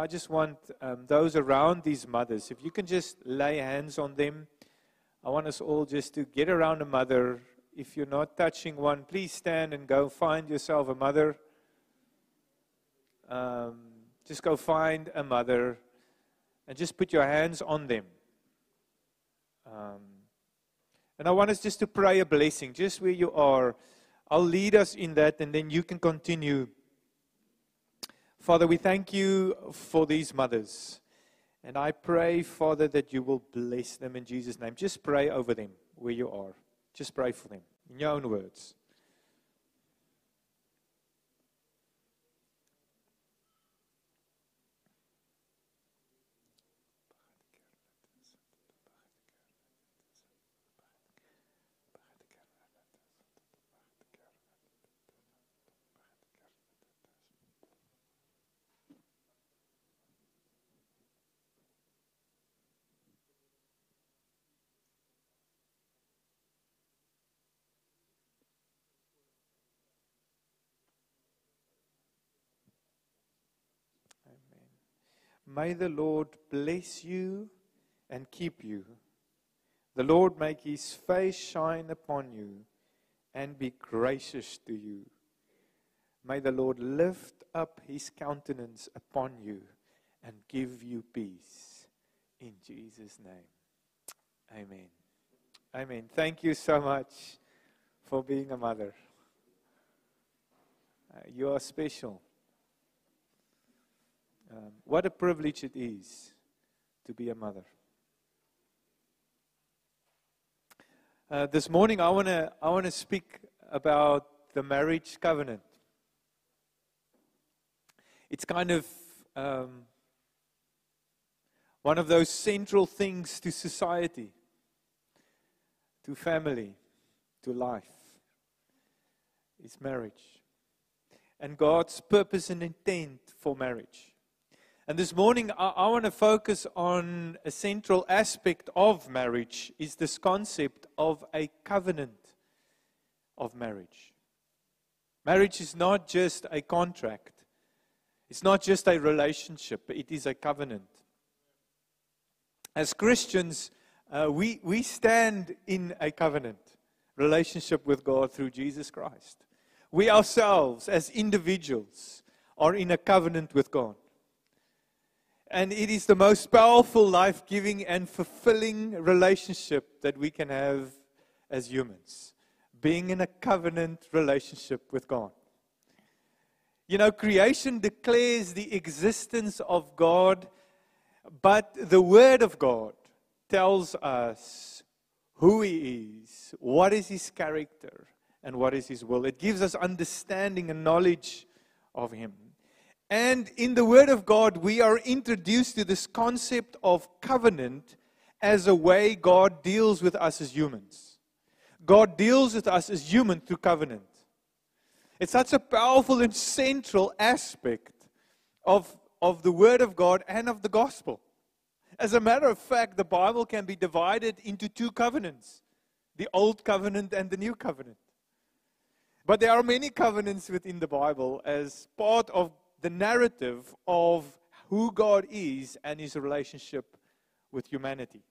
I just want um, those around these mothers, if you can just lay hands on them. I want us all just to get around a mother. If you're not touching one, please stand and go find yourself a mother. Um, just go find a mother and just put your hands on them. Um, and I want us just to pray a blessing, just where you are. I'll lead us in that, and then you can continue. Father, we thank you for these mothers. And I pray, Father, that you will bless them in Jesus' name. Just pray over them where you are. Just pray for them in your own words. May the Lord bless you and keep you. The Lord make his face shine upon you and be gracious to you. May the Lord lift up his countenance upon you and give you peace. In Jesus' name. Amen. Amen. Thank you so much for being a mother. Uh, you are special. Um, what a privilege it is to be a mother. Uh, this morning, I want to I want to speak about the marriage covenant. It's kind of um, one of those central things to society, to family, to life. It's marriage, and God's purpose and intent for marriage. And this morning, I, I want to focus on a central aspect of marriage is this concept of a covenant of marriage. Marriage is not just a contract. It's not just a relationship, it is a covenant. As Christians, uh, we, we stand in a covenant relationship with God through Jesus Christ. We ourselves, as individuals, are in a covenant with God. And it is the most powerful, life giving, and fulfilling relationship that we can have as humans. Being in a covenant relationship with God. You know, creation declares the existence of God, but the Word of God tells us who He is, what is His character, and what is His will. It gives us understanding and knowledge of Him. And in the Word of God, we are introduced to this concept of covenant as a way God deals with us as humans. God deals with us as human through covenant. It's such a powerful and central aspect of, of the Word of God and of the gospel. As a matter of fact, the Bible can be divided into two covenants the Old Covenant and the New Covenant. But there are many covenants within the Bible as part of the narrative of who God is and his relationship with humanity.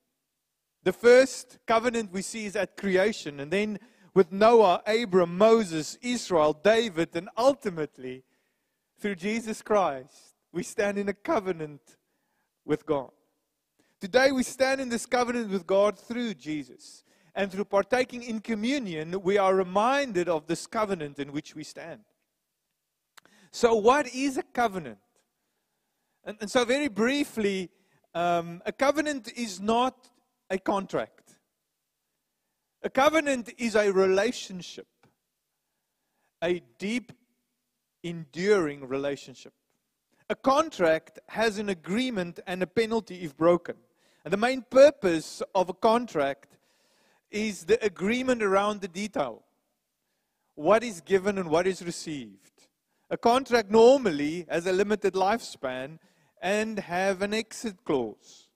The first covenant we see is at creation, and then with Noah, Abram, Moses, Israel, David, and ultimately through Jesus Christ, we stand in a covenant with God. Today, we stand in this covenant with God through Jesus. And through partaking in communion, we are reminded of this covenant in which we stand. So, what is a covenant? And, and so, very briefly, um, a covenant is not a contract. A covenant is a relationship, a deep, enduring relationship. A contract has an agreement and a penalty if broken. And the main purpose of a contract is the agreement around the detail what is given and what is received. A contract normally has a limited lifespan and have an exit clause.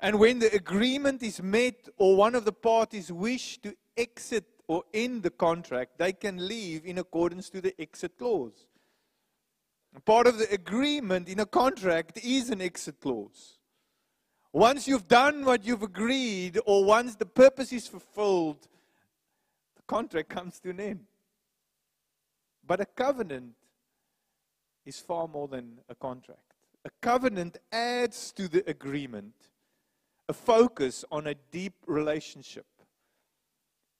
And when the agreement is met or one of the parties wish to exit or end the contract, they can leave in accordance to the exit clause. Part of the agreement in a contract is an exit clause. Once you've done what you've agreed, or once the purpose is fulfilled, the contract comes to an end. But a covenant is far more than a contract. A covenant adds to the agreement a focus on a deep relationship,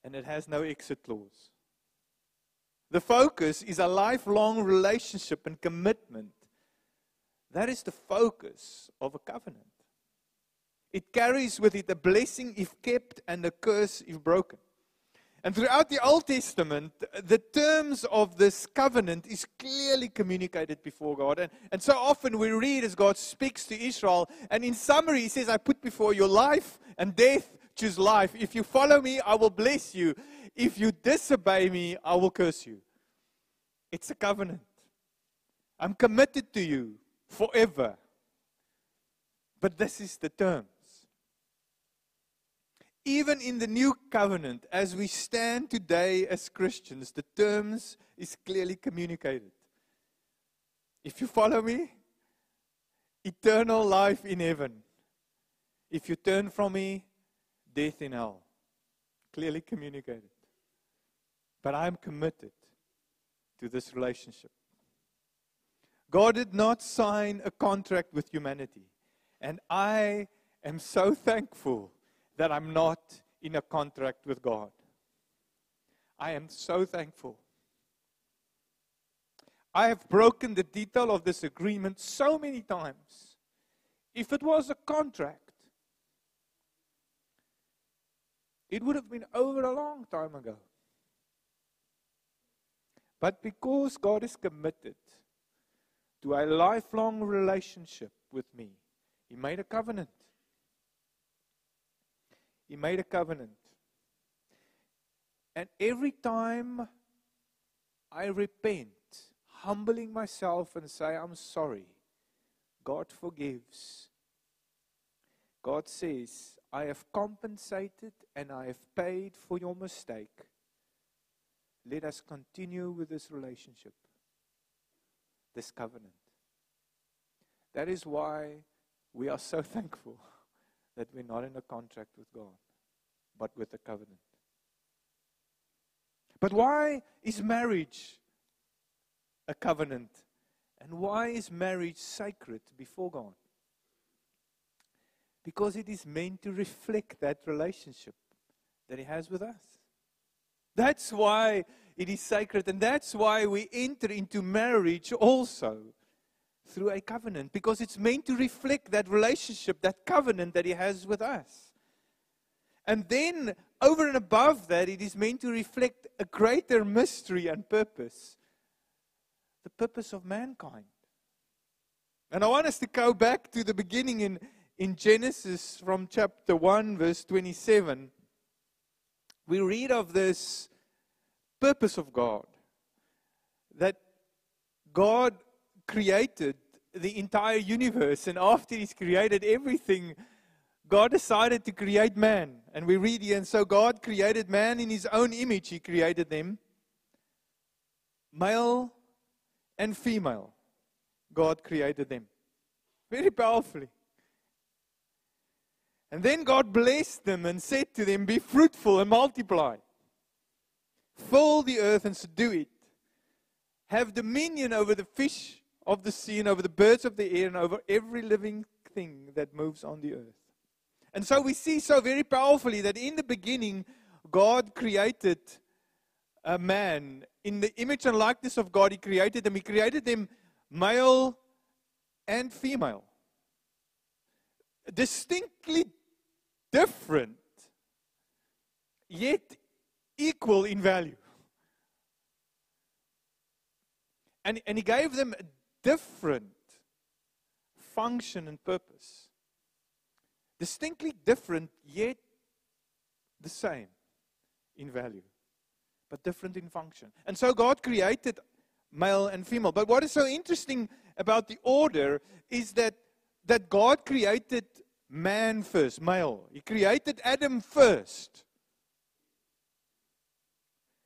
and it has no exit clause. The focus is a lifelong relationship and commitment. That is the focus of a covenant. It carries with it a blessing if kept and a curse if broken. And throughout the Old Testament, the terms of this covenant is clearly communicated before God. And, and so often we read as God speaks to Israel, and in summary, He says, I put before you life and death, choose life. If you follow me, I will bless you. If you disobey me, I will curse you. It's a covenant. I'm committed to you forever. But this is the term. Even in the new covenant, as we stand today as Christians, the terms is clearly communicated. If you follow me, eternal life in heaven. If you turn from me, death in hell. Clearly communicated. But I'm committed to this relationship. God did not sign a contract with humanity. And I am so thankful that I'm not in a contract with God. I am so thankful. I have broken the detail of this agreement so many times. If it was a contract, it would have been over a long time ago. But because God is committed to a lifelong relationship with me, He made a covenant. He made a covenant. And every time I repent, humbling myself and say, I'm sorry, God forgives. God says, I have compensated and I have paid for your mistake. Let us continue with this relationship, this covenant. That is why we are so thankful that we're not in a contract with God, but with a covenant. But why is marriage a covenant? And why is marriage sacred before God? Because it is meant to reflect that relationship that He has with us. That's why it is sacred, and that's why we enter into marriage also through a covenant because it's meant to reflect that relationship, that covenant that He has with us. And then, over and above that, it is meant to reflect a greater mystery and purpose the purpose of mankind. And I want us to go back to the beginning in, in Genesis from chapter 1, verse 27. We read of this purpose of God that God created the entire universe, and after He's created everything, God decided to create man. And we read here, and so God created man in His own image, He created them. Male and female, God created them. Very powerfully. And then God blessed them and said to them, Be fruitful and multiply. Fill the earth and subdue it. Have dominion over the fish of the sea and over the birds of the air and over every living thing that moves on the earth. And so we see so very powerfully that in the beginning, God created a man. In the image and likeness of God, He created them. He created them male and female. Distinctly different, yet equal in value. And, and He gave them different function and purpose. Distinctly different, yet the same in value, but different in function. And so God created male and female. But what is so interesting about the order is that, that God created man first, male. He created Adam first.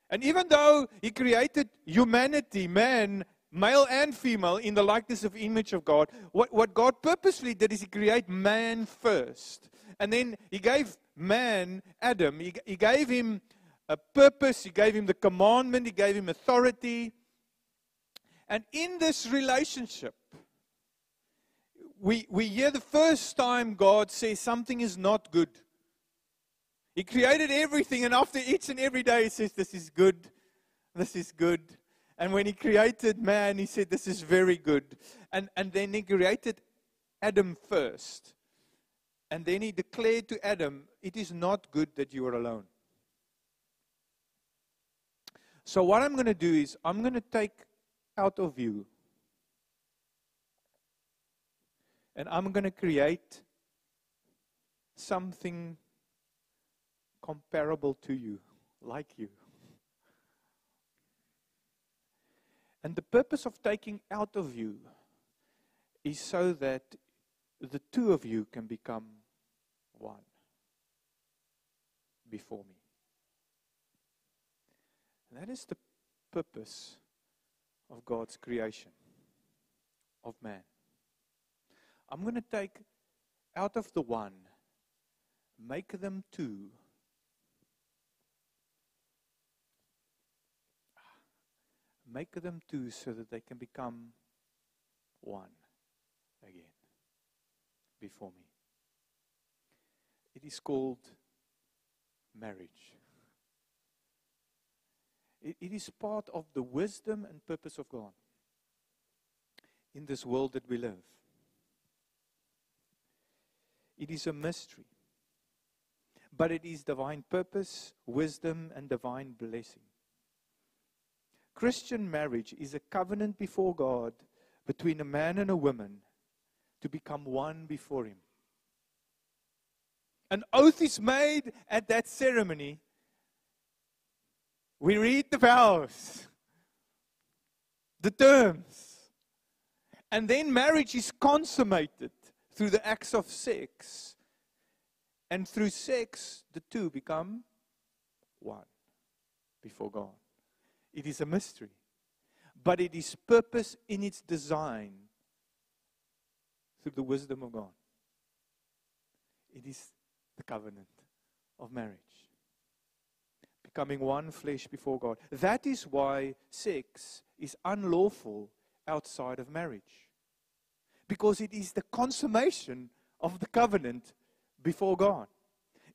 And even though he created humanity, man, male and female in the likeness of image of God. What, what God purposely did is He create man first. And then He gave man, Adam, He, he gave him a purpose, He gave him the commandment, He gave him authority. And in this relationship, we, we hear the first time God says something is not good. He created everything, and after each and every day, He says, This is good, this is good. And when He created man, He said, This is very good. And, and then He created Adam first. And then He declared to Adam, It is not good that you are alone. So, what I'm going to do is, I'm going to take out of you and I'm going to create something comparable to you, like you. And the purpose of taking out of you is so that the two of you can become one before me. And that is the purpose of God's creation of man. I'm going to take out of the one, make them two. Make them two so that they can become one again before me. It is called marriage. It, it is part of the wisdom and purpose of God in this world that we live. It is a mystery. But it is divine purpose, wisdom, and divine blessing. Christian marriage is a covenant before God between a man and a woman to become one before Him. An oath is made at that ceremony. We read the vows, the terms, and then marriage is consummated through the acts of sex. And through sex, the two become one before God. It is a mystery, but it is purpose in its design through the wisdom of God. It is the covenant of marriage. Becoming one flesh before God. That is why sex is unlawful outside of marriage because it is the consummation of the covenant before God.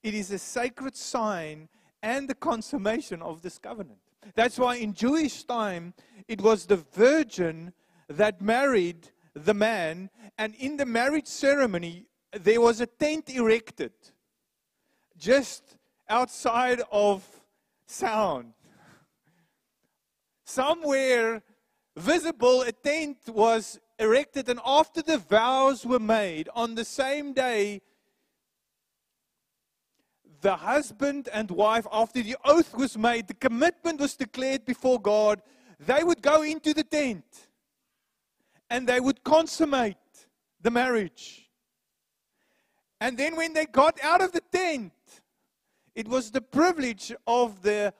It is a sacred sign and the consummation of this covenant. That's why in Jewish time, it was the virgin that married the man, and in the marriage ceremony, there was a tent erected just outside of sound. Somewhere visible, a tent was erected, and after the vows were made, on the same day, the husband and wife, after the oath was made, the commitment was declared before God, they would go into the tent and they would consummate the marriage. And then when they got out of the tent, it was the privilege of the,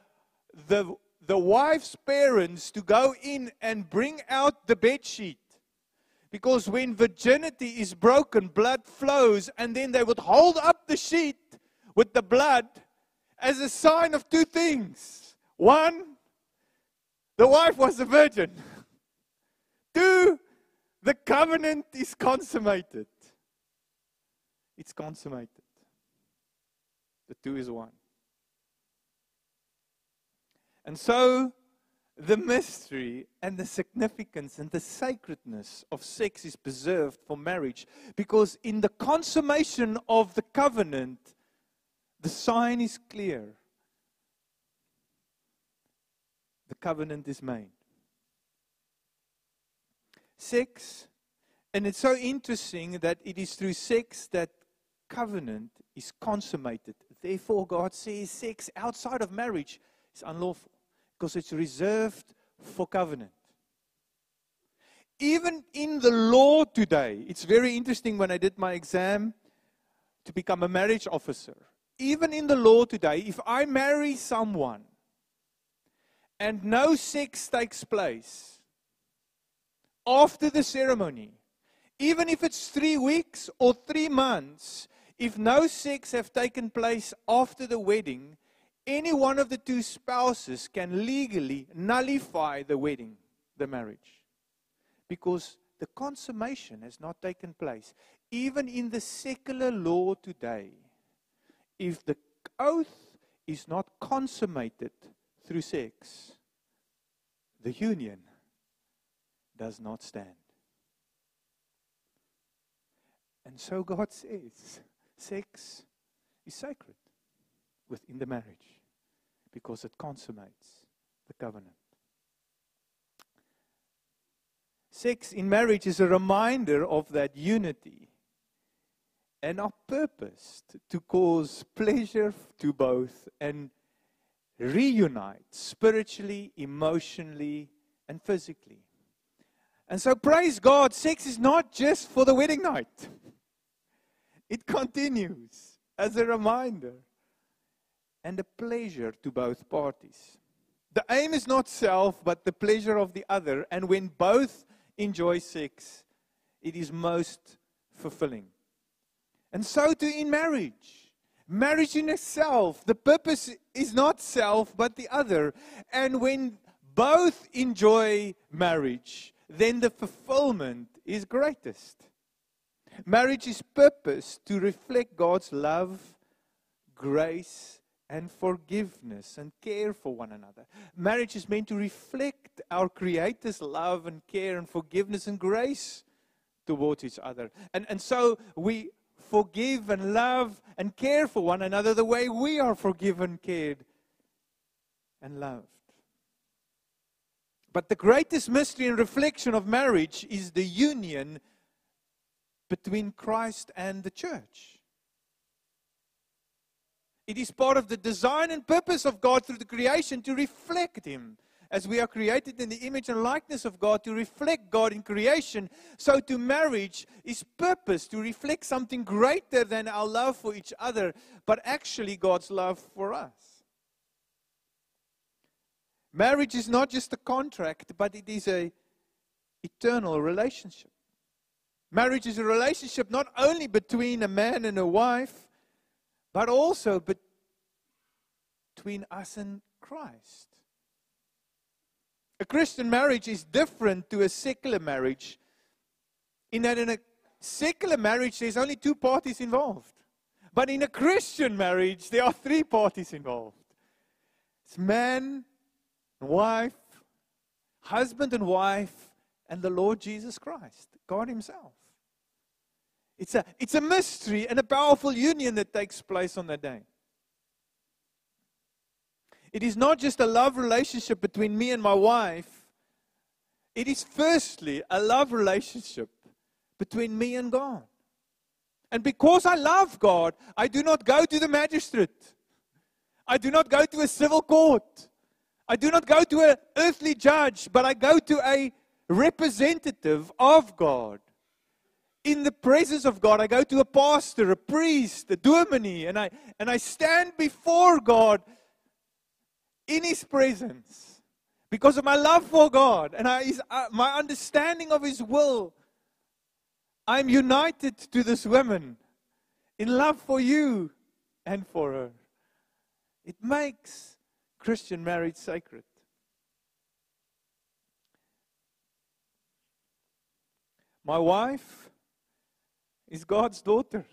the, the wife's parents to go in and bring out the bed sheet. Because when virginity is broken, blood flows, and then they would hold up the sheet with the blood as a sign of two things. One, the wife was a virgin. Two, the covenant is consummated. It's consummated. The two is one. And so the mystery and the significance and the sacredness of sex is preserved for marriage because in the consummation of the covenant, the sign is clear. The covenant is made. Sex, and it's so interesting that it is through sex that covenant is consummated. Therefore, God says sex outside of marriage is unlawful because it's reserved for covenant. Even in the law today, it's very interesting when I did my exam to become a marriage officer. Even in the law today, if I marry someone and no sex takes place, after the ceremony, even if it's three weeks or three months, if no sex have taken place after the wedding, any one of the two spouses can legally nullify the wedding, the marriage, because the consummation has not taken place. Even in the secular law today, if the oath is not consummated through sex, the union does not stand. And so God says sex is sacred within the marriage because it consummates the covenant. Sex in marriage is a reminder of that unity and are purposed to cause pleasure to both and reunite spiritually, emotionally, and physically. And so, praise God, sex is not just for the wedding night, it continues as a reminder and a pleasure to both parties. The aim is not self, but the pleasure of the other. And when both enjoy sex, it is most fulfilling. And so too in marriage. Marriage in itself, the purpose is not self, but the other. And when both enjoy marriage, then the fulfillment is greatest. Marriage is purpose to reflect God's love, grace, and forgiveness and care for one another. Marriage is meant to reflect our Creator's love and care and forgiveness and grace towards each other. And, and so we forgive and love and care for one another the way we are forgiven, cared, and loved. But the greatest mystery and reflection of marriage is the union between Christ and the church. It is part of the design and purpose of God through the creation to reflect Him. As we are created in the image and likeness of God, to reflect God in creation, so to marriage is purpose to reflect something greater than our love for each other, but actually God's love for us. Marriage is not just a contract, but it is a eternal relationship. Marriage is a relationship not only between a man and a wife, but also between us and Christ. A Christian marriage is different to a secular marriage in that in a secular marriage there's only two parties involved. But in a Christian marriage there are three parties involved. It's man wife, husband and wife, and the Lord Jesus Christ, God Himself. It's a, it's a mystery and a powerful union that takes place on that day. It is not just a love relationship between me and my wife. It is firstly a love relationship between me and God. And because I love God, I do not go to the magistrate. I do not go to a civil court. I do not go to an earthly judge, but I go to a representative of God in the presence of God. I go to a pastor, a priest, a dominee, and I, and I stand before God in His presence because of my love for God and I, his, uh, my understanding of His will. I'm united to this woman in love for you and for her. It makes Christian marriage sacred. My wife is God's daughter.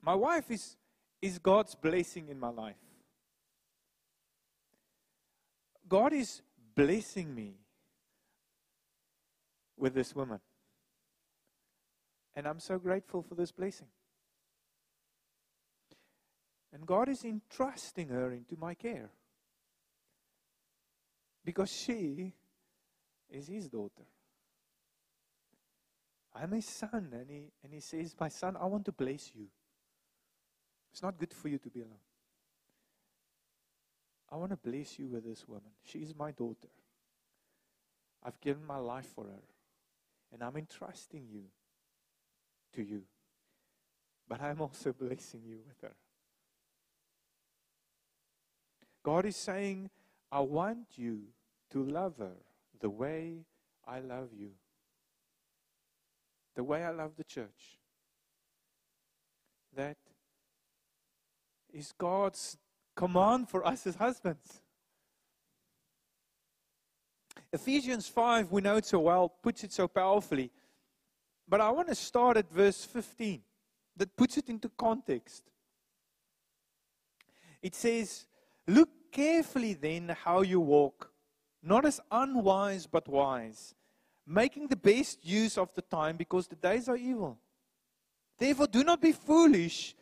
My wife is, is God's blessing in my life. God is blessing me with this woman. And I'm so grateful for this blessing. And God is entrusting her into my care. Because she is his daughter. I'm his son. And he, and he says, My son, I want to bless you. It's not good for you to be alone. I want to bless you with this woman. She is my daughter. I've given my life for her. And I'm entrusting you to you. But I'm also blessing you with her. God is saying, I want you to love her the way I love you, the way I love the church. That is God's command for us as husbands. Ephesians 5, we know it so well, puts it so powerfully. But I want to start at verse 15 that puts it into context. It says, Look carefully then how you walk, not as unwise but wise, making the best use of the time because the days are evil. Therefore, do not be foolish,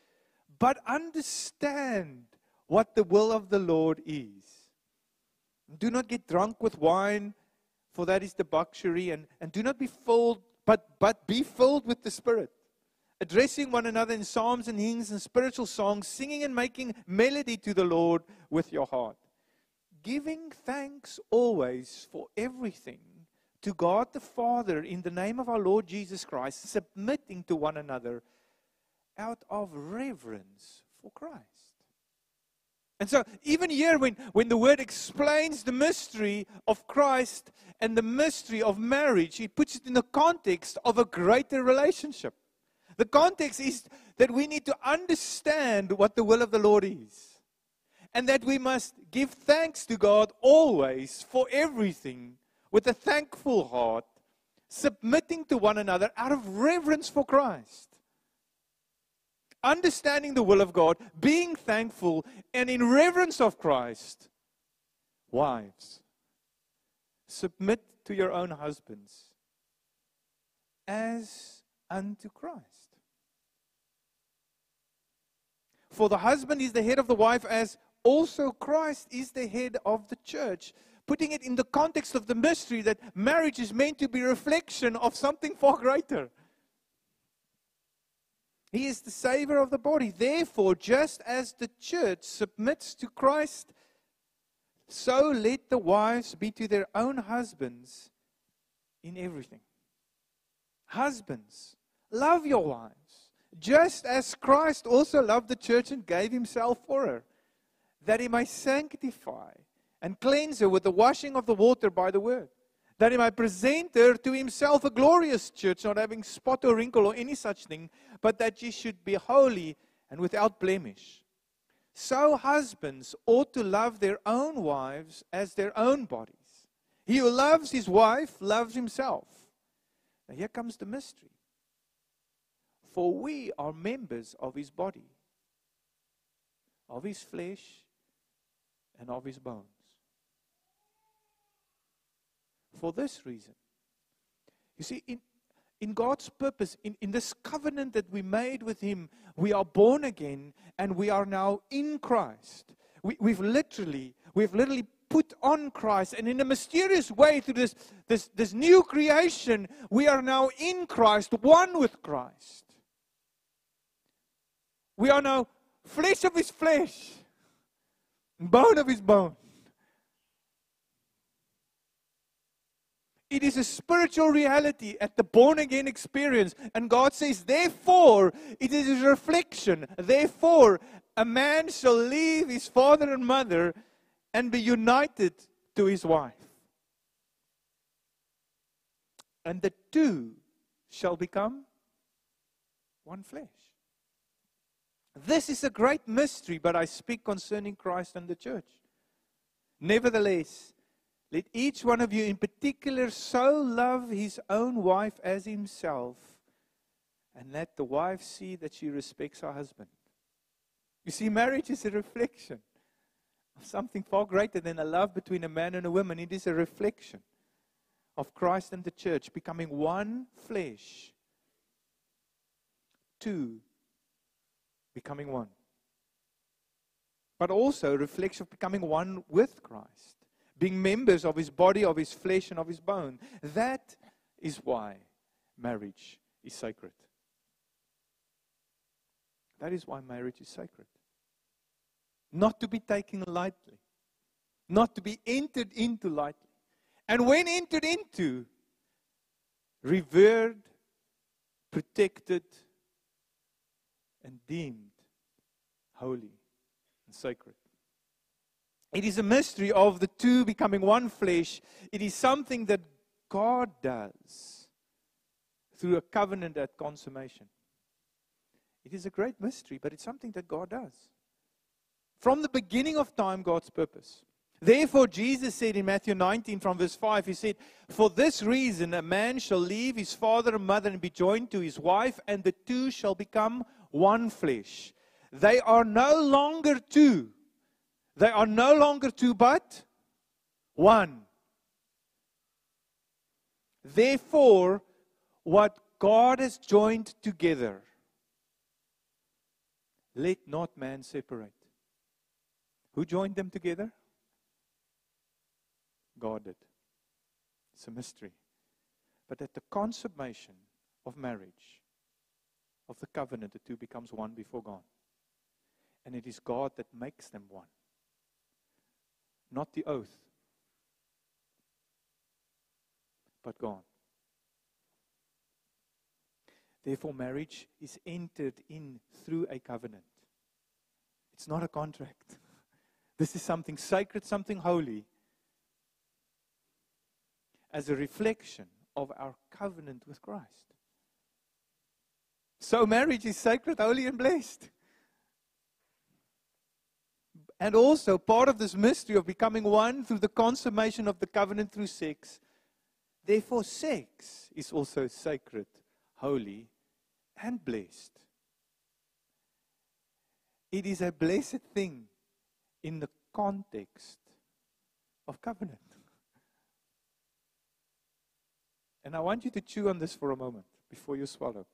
but understand what the will of the Lord is. Do not get drunk with wine, for that is debauchery, and, and do not be filled, but, but be filled with the Spirit addressing one another in psalms and hymns and spiritual songs, singing and making melody to the Lord with your heart. Giving thanks always for everything to God the Father in the name of our Lord Jesus Christ, submitting to one another out of reverence for Christ. And so, even here, when, when the word explains the mystery of Christ and the mystery of marriage, it puts it in the context of a greater relationship. The context is that we need to understand what the will of the Lord is. And that we must give thanks to God always for everything with a thankful heart, submitting to one another out of reverence for Christ. Understanding the will of God, being thankful, and in reverence of Christ. Wives, submit to your own husbands as unto Christ. For the husband is the head of the wife, as also Christ is the head of the church. Putting it in the context of the mystery that marriage is meant to be reflection of something far greater. He is the Savior of the body. Therefore, just as the church submits to Christ, so let the wives be to their own husbands in everything. Husbands, love your wives just as Christ also loved the church and gave himself for her, that he might sanctify and cleanse her with the washing of the water by the word, that he might present her to himself a glorious church, not having spot or wrinkle or any such thing, but that she should be holy and without blemish. So husbands ought to love their own wives as their own bodies. He who loves his wife loves himself. Now here comes the mystery. For we are members of his body, of his flesh, and of his bones. For this reason, you see, in, in God's purpose, in, in this covenant that we made with Him, we are born again and we are now in Christ. We, we've literally, we've literally put on Christ. And in a mysterious way, through this, this, this new creation, we are now in Christ, one with Christ. We are now flesh of his flesh, bone of his bone. It is a spiritual reality at the born again experience. And God says, therefore, it is a reflection. Therefore, a man shall leave his father and mother and be united to his wife. And the two shall become one flesh. This is a great mystery, but I speak concerning Christ and the church. Nevertheless, let each one of you in particular so love his own wife as himself, and let the wife see that she respects her husband. You see, marriage is a reflection of something far greater than a love between a man and a woman. It is a reflection of Christ and the church becoming one flesh. Two, becoming one. But also a reflection of becoming one with Christ, being members of his body, of his flesh, and of his bone. That is why marriage is sacred. That is why marriage is sacred. Not to be taken lightly, not to be entered into lightly. And when entered into, revered, protected, and deemed holy and sacred. It is a mystery of the two becoming one flesh. It is something that God does through a covenant at consummation. It is a great mystery, but it's something that God does. From the beginning of time, God's purpose. Therefore, Jesus said in Matthew 19 from verse 5, He said, For this reason, a man shall leave his father and mother and be joined to his wife, and the two shall become one flesh. They are no longer two. They are no longer two, but one. Therefore, what God has joined together, let not man separate. Who joined them together? God did. It's a mystery. But at the consummation of marriage, of the covenant, the two becomes one before God. And it is God that makes them one, not the oath, but God. Therefore, marriage is entered in through a covenant. It's not a contract. This is something sacred, something holy, as a reflection of our covenant with Christ. So, marriage is sacred, holy, and blessed. And also, part of this mystery of becoming one through the consummation of the covenant through sex. Therefore, sex is also sacred, holy, and blessed. It is a blessed thing in the context of covenant. And I want you to chew on this for a moment before you swallow.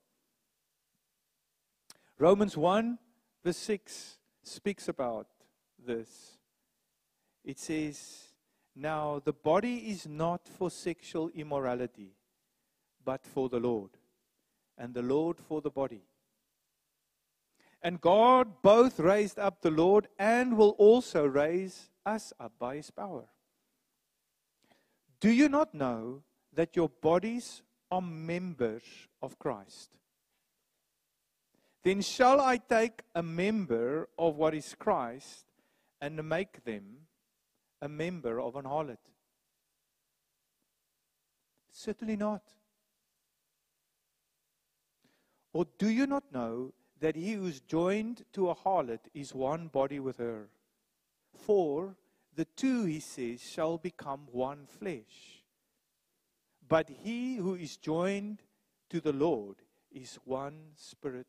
Romans 1, verse 6 speaks about this. It says, Now the body is not for sexual immorality, but for the Lord and the Lord for the body. And God both raised up the Lord and will also raise us up by his power. Do you not know that your bodies are members of Christ? Then shall I take a member of what is Christ and make them a member of an harlot? Certainly not. Or do you not know that he who is joined to a harlot is one body with her? For the two, he says, shall become one flesh. But he who is joined to the Lord is one spirit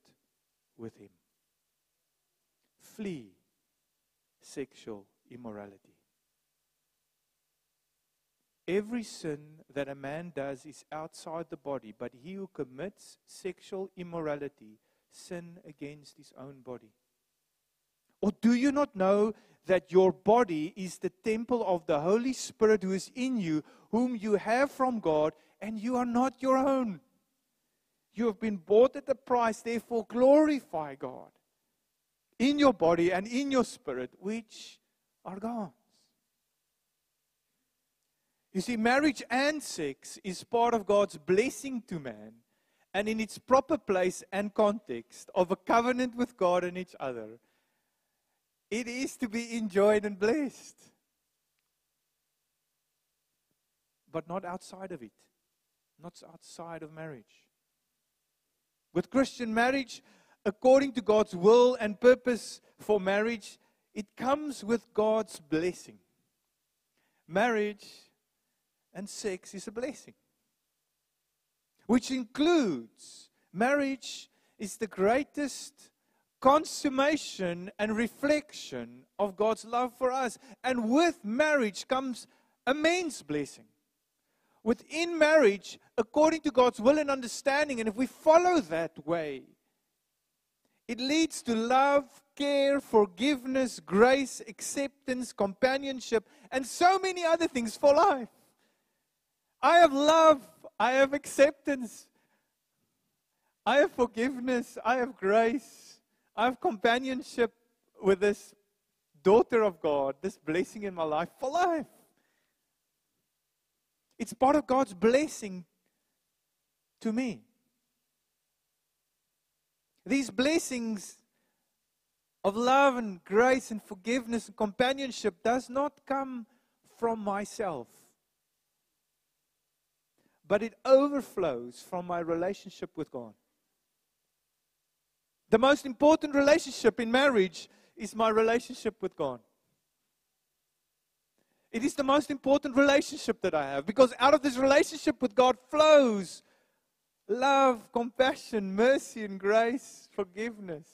with him. Flee sexual immorality. Every sin that a man does is outside the body, but he who commits sexual immorality sin against his own body. Or do you not know that your body is the temple of the Holy Spirit who is in you, whom you have from God, and you are not your own? You have been bought at a price, therefore glorify God in your body and in your spirit, which are God's. You see, marriage and sex is part of God's blessing to man and in its proper place and context of a covenant with God and each other. It is to be enjoyed and blessed, but not outside of it, not outside of marriage. With Christian marriage, according to God's will and purpose for marriage, it comes with God's blessing. Marriage and sex is a blessing, which includes marriage is the greatest consummation and reflection of God's love for us. And with marriage comes immense blessing. Within marriage, according to God's will and understanding, and if we follow that way, it leads to love, care, forgiveness, grace, acceptance, companionship, and so many other things for life. I have love. I have acceptance. I have forgiveness. I have grace. I have companionship with this daughter of God, this blessing in my life for life. It's part of God's blessing to me. These blessings of love and grace and forgiveness and companionship does not come from myself, but it overflows from my relationship with God. The most important relationship in marriage is my relationship with God. It is the most important relationship that I have because out of this relationship with God flows love, compassion, mercy, and grace, forgiveness,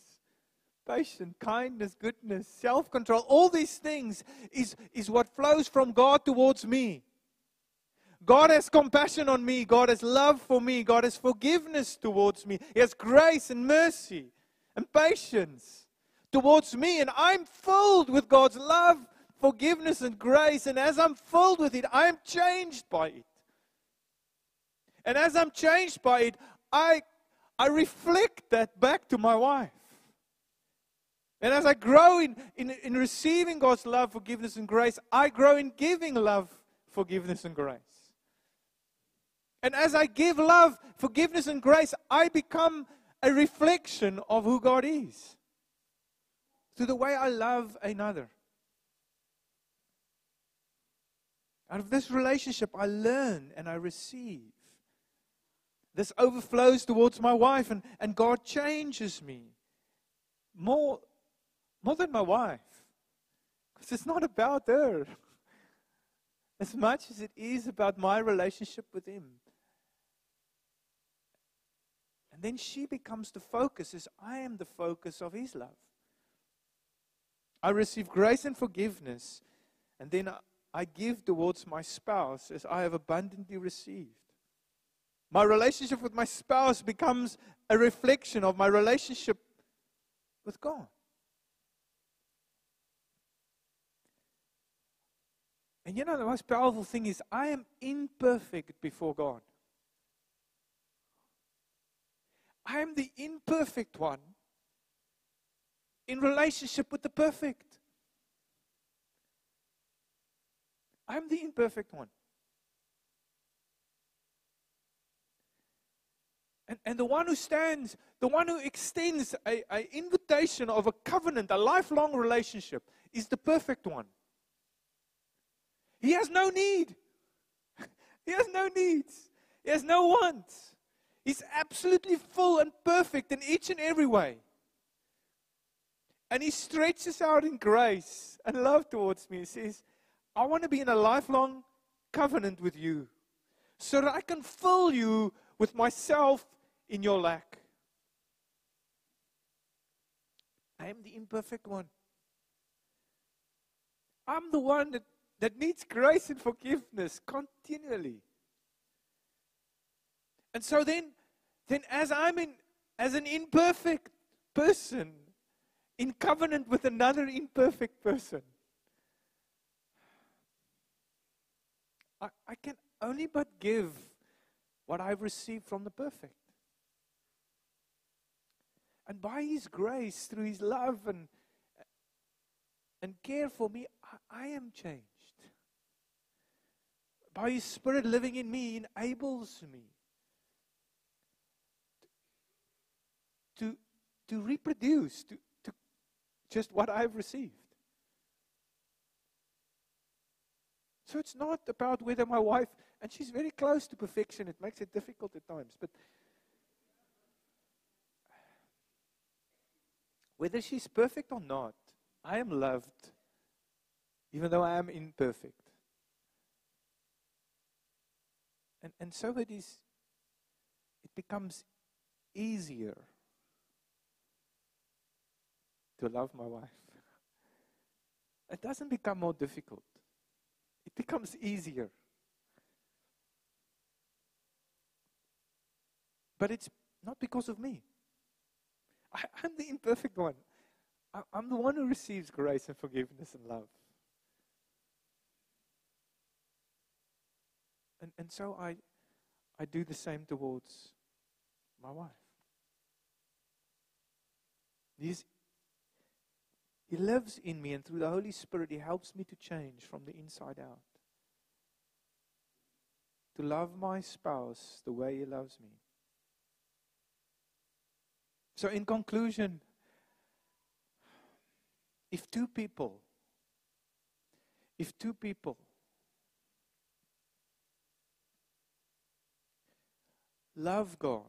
patience, kindness, goodness, self control. All these things is, is what flows from God towards me. God has compassion on me. God has love for me. God has forgiveness towards me. He has grace and mercy and patience towards me. And I'm filled with God's love, forgiveness, and grace. And as I'm filled with it, I am changed by it. And as I'm changed by it, I, I reflect that back to my wife. And as I grow in, in, in receiving God's love, forgiveness, and grace, I grow in giving love, forgiveness, and grace. And as I give love, forgiveness, and grace, I become a reflection of who God is to the way I love another. Out of this relationship, I learn and I receive. This overflows towards my wife, and, and God changes me more, more than my wife. Because it's not about her as much as it is about my relationship with Him. And then she becomes the focus, as I am the focus of His love. I receive grace and forgiveness, and then I give towards my spouse as I have abundantly received. My relationship with my spouse becomes a reflection of my relationship with God. And you know, the most powerful thing is I am imperfect before God. I am the imperfect one in relationship with the perfect. I'm the imperfect one. And, and the one who stands, the one who extends a, a invitation of a covenant, a lifelong relationship, is the perfect one. He has no need. he has no needs. He has no wants. He's absolutely full and perfect in each and every way. And he stretches out in grace and love towards me. He says, I want to be in a lifelong covenant with you so that I can fill you with myself in your lack. I am the imperfect one. I'm the one that, that needs grace and forgiveness continually. And so then, then as I'm in as an imperfect person in covenant with another imperfect person, I, I can only but give what I've received from the perfect. And by His grace, through His love and, and care for me, I, I am changed. By His Spirit living in me, enables me to, to reproduce, to, to just what I've received. So it's not about whether my wife, and she's very close to perfection, it makes it difficult at times, but whether she's perfect or not, I am loved, even though I am imperfect. And, and so it is, it becomes easier to love my wife. It doesn't become more difficult it becomes easier. But it's not because of me. I, am the imperfect one. I, I'm the one who receives grace and forgiveness and love. And, and so I, I do the same towards my wife. He's he lives in me, and through the Holy Spirit, He helps me to change from the inside out. To love my spouse the way He loves me. So, in conclusion, If two people, if two people love God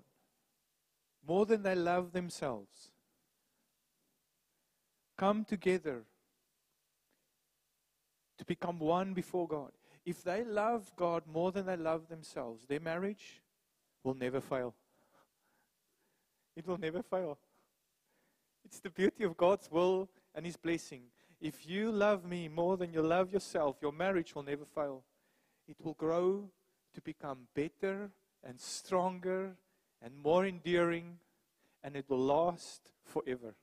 more than they love themselves, come together to become one before God. If they love God more than they love themselves, their marriage will never fail. It will never fail. It's the beauty of God's will and His blessing. If you love me more than you love yourself, your marriage will never fail. It will grow to become better and stronger and more enduring, and it will last forever.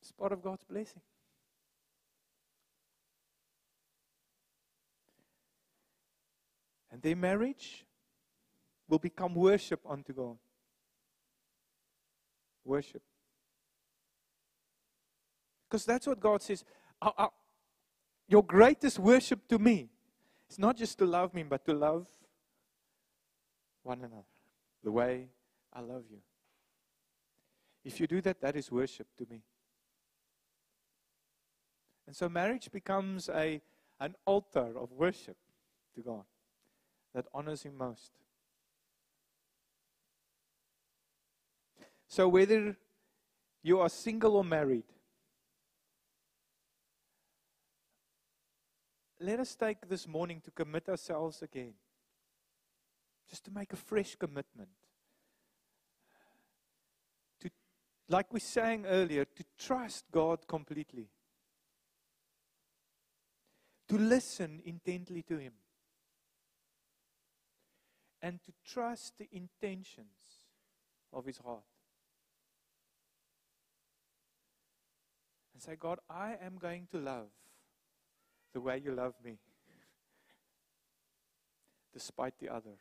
It's part of God's blessing. And their marriage will become worship unto God. Worship. Because that's what God says. Your greatest worship to me is not just to love me, but to love one another the way I love you. If you do that, that is worship to me. And so marriage becomes a, an altar of worship to God that honors Him most. So, whether you are single or married, let us take this morning to commit ourselves again. Just to make a fresh commitment. To, like we sang earlier, to trust God completely. To listen intently to Him. And to trust the intentions of His heart. And say, God, I am going to love the way you love me, despite the other.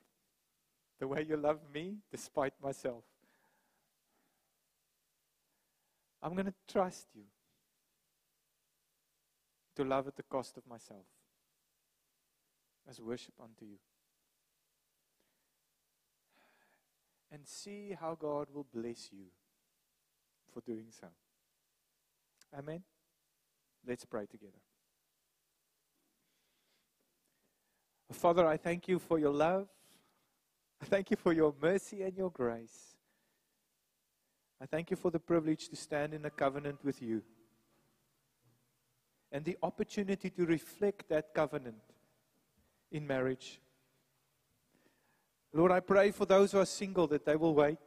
The way you love me, despite myself. I'm going to trust you to love at the cost of myself as worship unto you. And see how God will bless you for doing so. Amen. Let's pray together. Father, I thank you for your love. I thank you for your mercy and your grace. I thank you for the privilege to stand in a covenant with you and the opportunity to reflect that covenant in marriage. Lord, I pray for those who are single that they will wait.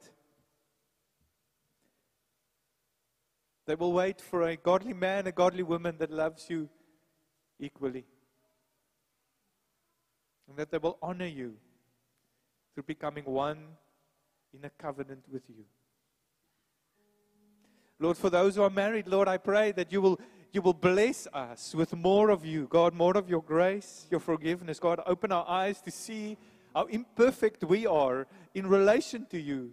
They will wait for a godly man, a godly woman that loves you equally and that they will honor you through becoming one in a covenant with you. Lord, for those who are married, Lord, I pray that you will, you will bless us with more of you. God, more of your grace, your forgiveness. God, open our eyes to see how imperfect we are in relation to you.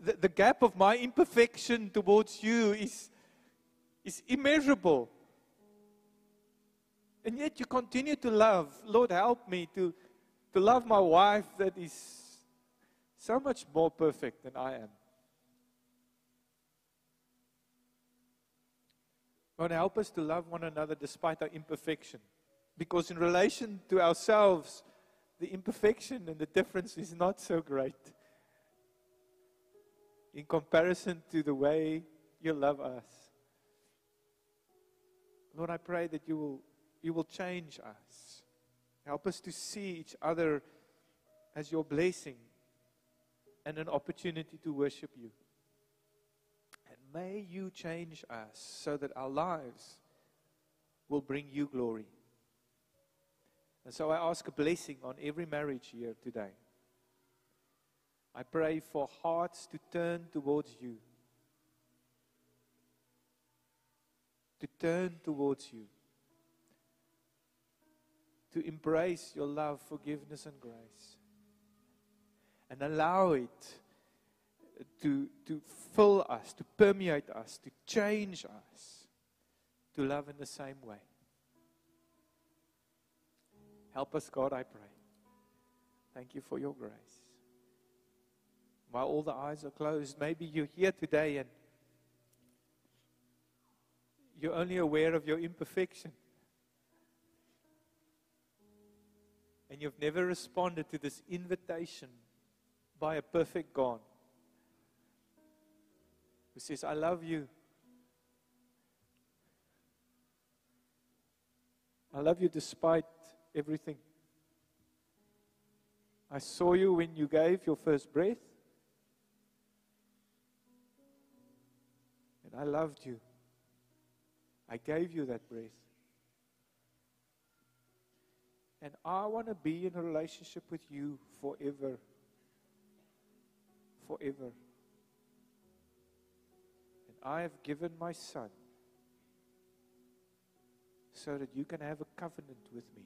The, the gap of my imperfection towards you is, is immeasurable. And yet you continue to love. Lord, help me to, to love my wife that is so much more perfect than I am. Lord, help us to love one another despite our imperfection. Because in relation to ourselves, the imperfection and the difference is not so great in comparison to the way you love us. Lord, I pray that you will you will change us. Help us to see each other as your blessing and an opportunity to worship you. And may you change us so that our lives will bring you glory. And so I ask a blessing on every marriage here today. I pray for hearts to turn towards you. To turn towards you to embrace your love, forgiveness, and grace. And allow it to, to fill us, to permeate us, to change us, to love in the same way. Help us, God, I pray. Thank you for your grace. While all the eyes are closed, maybe you're here today and you're only aware of your imperfection. And you've never responded to this invitation by a perfect God who says, I love you. I love you despite everything. I saw you when you gave your first breath. I loved you. I gave you that breath. And I want to be in a relationship with you forever. Forever. And I have given my son so that you can have a covenant with me.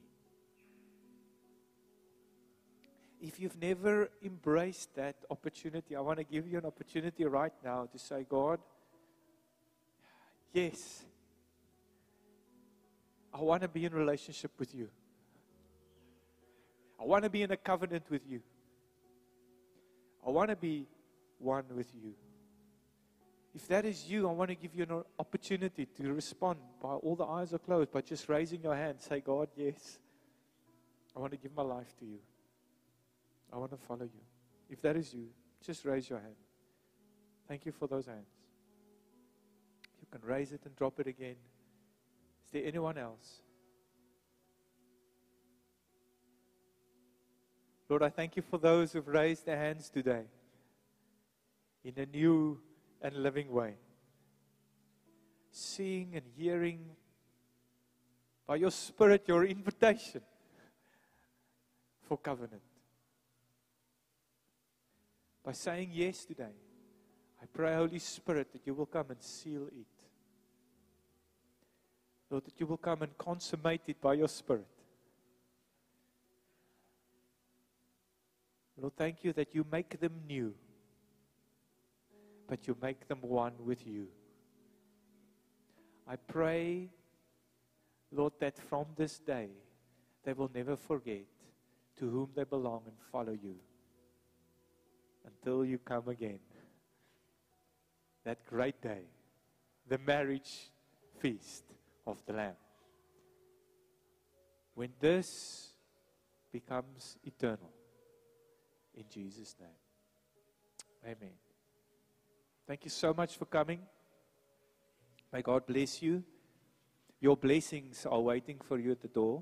If you've never embraced that opportunity, I want to give you an opportunity right now to say, God, yes, I want to be in relationship with you. I want to be in a covenant with you. I want to be one with you. If that is you, I want to give you an opportunity to respond while all the eyes are closed by just raising your hand. Say, God, yes, I want to give my life to you. I want to follow you. If that is you, just raise your hand. Thank you for those hands. Can raise it and drop it again. Is there anyone else? Lord, I thank you for those who've raised their hands today in a new and living way. Seeing and hearing by your Spirit your invitation for covenant. By saying yes today, I pray, Holy Spirit, that you will come and seal it. Lord, that you will come and consummate it by your Spirit. Lord, thank you that you make them new, but you make them one with you. I pray, Lord, that from this day they will never forget to whom they belong and follow you until you come again. That great day, the marriage feast of the Lamb. When this becomes eternal, in Jesus' name. Amen. Thank you so much for coming. May God bless you. Your blessings are waiting for you at the door.